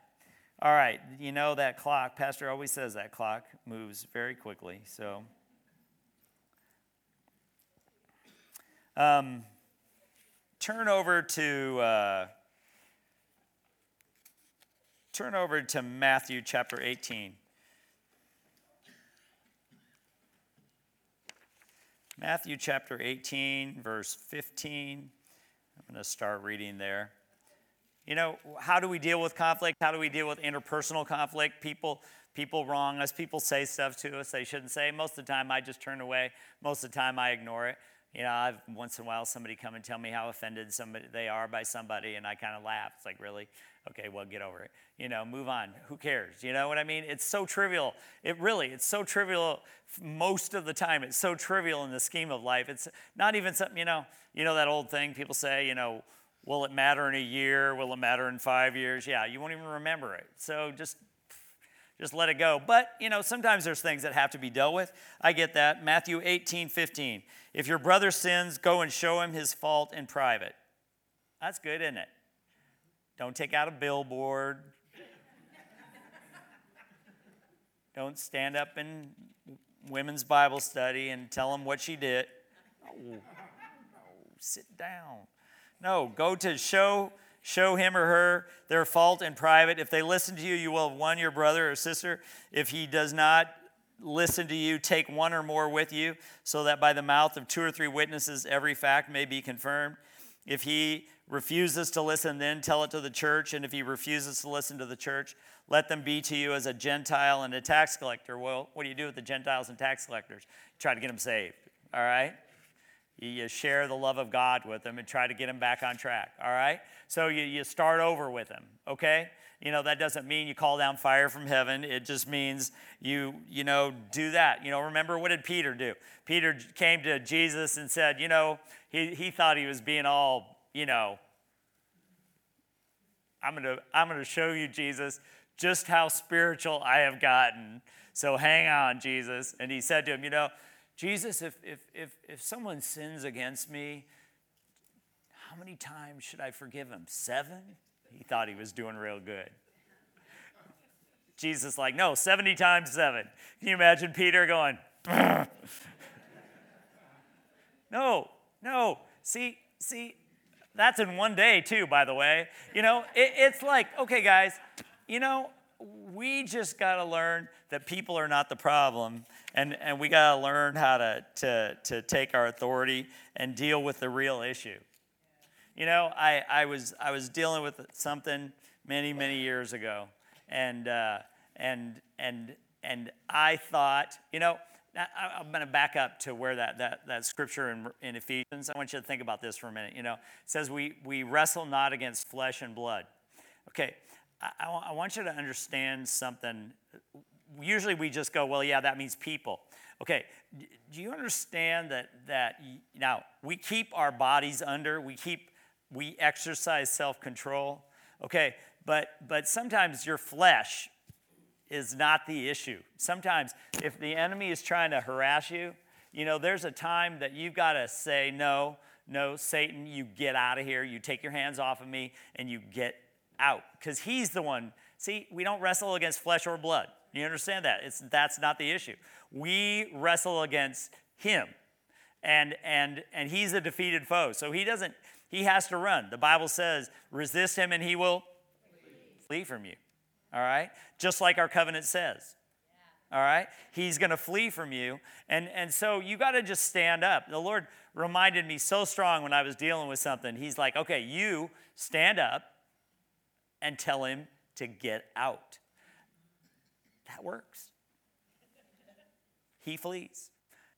All right, you know that clock, Pastor always says that clock moves very quickly. So, um, turn over to uh, turn over to Matthew chapter 18. Matthew chapter 18, verse 15. I'm going to start reading there. You know, how do we deal with conflict? How do we deal with interpersonal conflict? People people wrong us, people say stuff to us they shouldn't say. Most of the time I just turn away. Most of the time I ignore it. You know, I've once in a while somebody come and tell me how offended somebody they are by somebody, and I kind of laugh. It's like, really? Okay, well, get over it. You know, move on. Who cares? You know what I mean? It's so trivial. It really, it's so trivial most of the time. It's so trivial in the scheme of life. It's not even something, you know, you know that old thing people say, you know, will it matter in a year? Will it matter in five years? Yeah, you won't even remember it. So just just let it go. But, you know, sometimes there's things that have to be dealt with. I get that. Matthew 18, 15. If your brother sins, go and show him his fault in private. That's good, isn't it? Don't take out a billboard. Don't stand up in women's Bible study and tell them what she did. No, no, sit down. No, go to show show him or her their fault in private. If they listen to you, you will have won your brother or sister. If he does not listen to you, take one or more with you, so that by the mouth of two or three witnesses every fact may be confirmed. If he refuses to listen, then tell it to the church. And if he refuses to listen to the church, let them be to you as a Gentile and a tax collector. Well, what do you do with the Gentiles and tax collectors? Try to get them saved, all right? You share the love of God with them and try to get them back on track, all right? So you, you start over with them, okay? You know, that doesn't mean you call down fire from heaven. It just means you, you know, do that. You know, remember what did Peter do? Peter came to Jesus and said, you know, he, he thought he was being all, you know, I'm to I'm to show you Jesus just how spiritual I have gotten. So hang on, Jesus. And he said to him, you know, Jesus, if if if if someone sins against me, how many times should I forgive him? 7? He thought he was doing real good. Jesus like, "No, 70 times 7." Can you imagine Peter going, "No, no. See, see, that's in one day, too, by the way. You know, it, it's like, okay, guys, you know, we just got to learn that people are not the problem. And, and we got to learn how to, to, to take our authority and deal with the real issue. You know, I, I, was, I was dealing with something many, many years ago. And, uh, and, and, and I thought, you know, I'm going to back up to where that, that, that scripture in, in Ephesians, I want you to think about this for a minute. You know, it says, we, we wrestle not against flesh and blood. Okay, I, I want you to understand something. Usually we just go, well, yeah, that means people. Okay, do you understand that, that now we keep our bodies under, we keep, we exercise self control. Okay, but, but sometimes your flesh is not the issue. Sometimes, if the enemy is trying to harass you, you know, there's a time that you've got to say, no, no, Satan, you get out of here. You take your hands off of me and you get out. Because he's the one. See, we don't wrestle against flesh or blood. You understand that? It's, that's not the issue. We wrestle against him. And, and, and he's a defeated foe. So he doesn't, he has to run. The Bible says, resist him and he will flee from you all right? Just like our covenant says. All right? He's going to flee from you. And, and so you got to just stand up. The Lord reminded me so strong when I was dealing with something. He's like, okay, you stand up and tell him to get out. That works. He flees.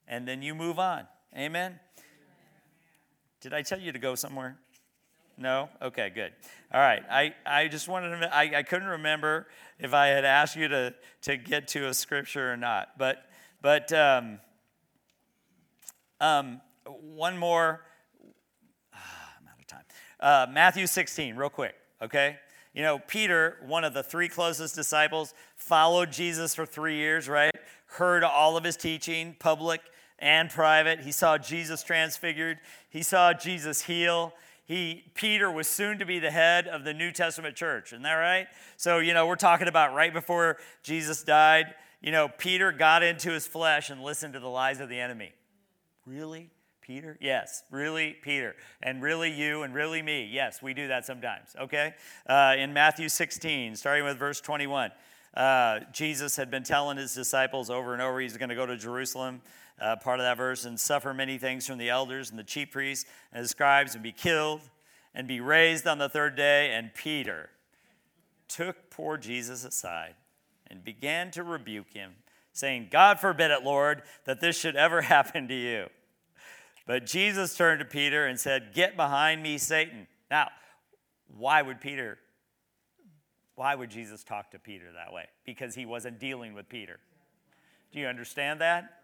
And then you move on. Amen? Did I tell you to go somewhere? No? Okay, good. All right. I, I just wanted to, I, I couldn't remember if I had asked you to, to get to a scripture or not. But, but um, um, one more, ah, I'm out of time. Uh, Matthew 16, real quick, okay? You know, Peter, one of the three closest disciples, followed Jesus for three years, right? Heard all of his teaching, public and private. He saw Jesus transfigured, he saw Jesus heal he Peter was soon to be the head of the New Testament church. Isn't that right? So, you know, we're talking about right before Jesus died. You know, Peter got into his flesh and listened to the lies of the enemy. Really? Peter? Yes, really, Peter. And really, you, and really, me. Yes, we do that sometimes, okay? Uh, in Matthew 16, starting with verse 21, uh, Jesus had been telling his disciples over and over he's going to go to Jerusalem uh, part of that verse, and suffer many things from the elders and the chief priests and the scribes, and be killed and be raised on the third day. And Peter took poor Jesus aside and began to rebuke him, saying, God forbid it, Lord, that this should ever happen to you. But Jesus turned to Peter and said, Get behind me, Satan. Now, why would Peter, why would Jesus talk to Peter that way? Because he wasn't dealing with Peter. Do you understand that?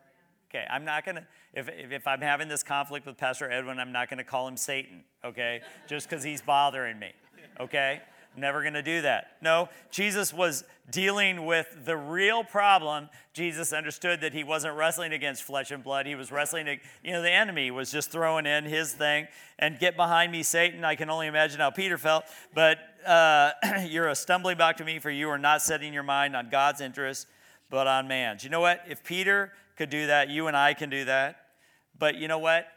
Okay, I'm not gonna, if, if I'm having this conflict with Pastor Edwin, I'm not gonna call him Satan, okay? Just because he's bothering me, okay? Never going to do that. No, Jesus was dealing with the real problem. Jesus understood that he wasn't wrestling against flesh and blood. He was wrestling, you know, the enemy was just throwing in his thing. And get behind me, Satan. I can only imagine how Peter felt. But uh, you're a stumbling block to me, for you are not setting your mind on God's interests, but on man's. You know what? If Peter could do that, you and I can do that. But you know what?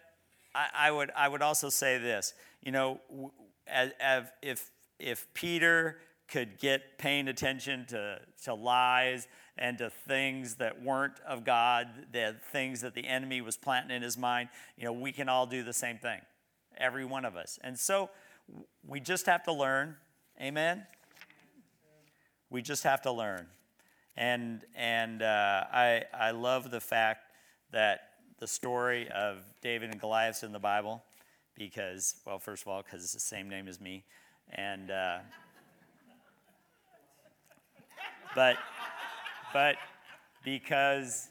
I, I would, I would also say this. You know, as, as, if if Peter could get paying attention to, to lies and to things that weren't of God, the things that the enemy was planting in his mind, you know, we can all do the same thing, every one of us. And so we just have to learn. Amen? We just have to learn. And, and uh, I, I love the fact that the story of David and Goliath in the Bible, because, well, first of all, because it's the same name as me. And, uh, but, but because,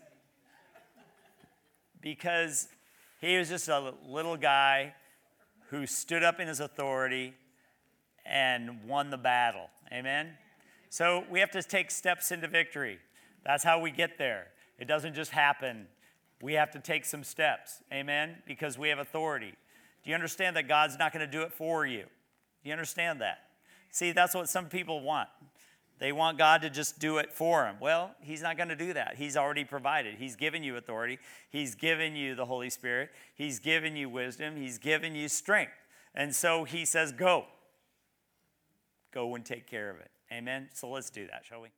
because he was just a little guy who stood up in his authority and won the battle. Amen? So we have to take steps into victory. That's how we get there. It doesn't just happen. We have to take some steps. Amen? Because we have authority. Do you understand that God's not going to do it for you? You understand that? See, that's what some people want. They want God to just do it for them. Well, He's not going to do that. He's already provided. He's given you authority, He's given you the Holy Spirit, He's given you wisdom, He's given you strength. And so He says, Go. Go and take care of it. Amen. So let's do that, shall we?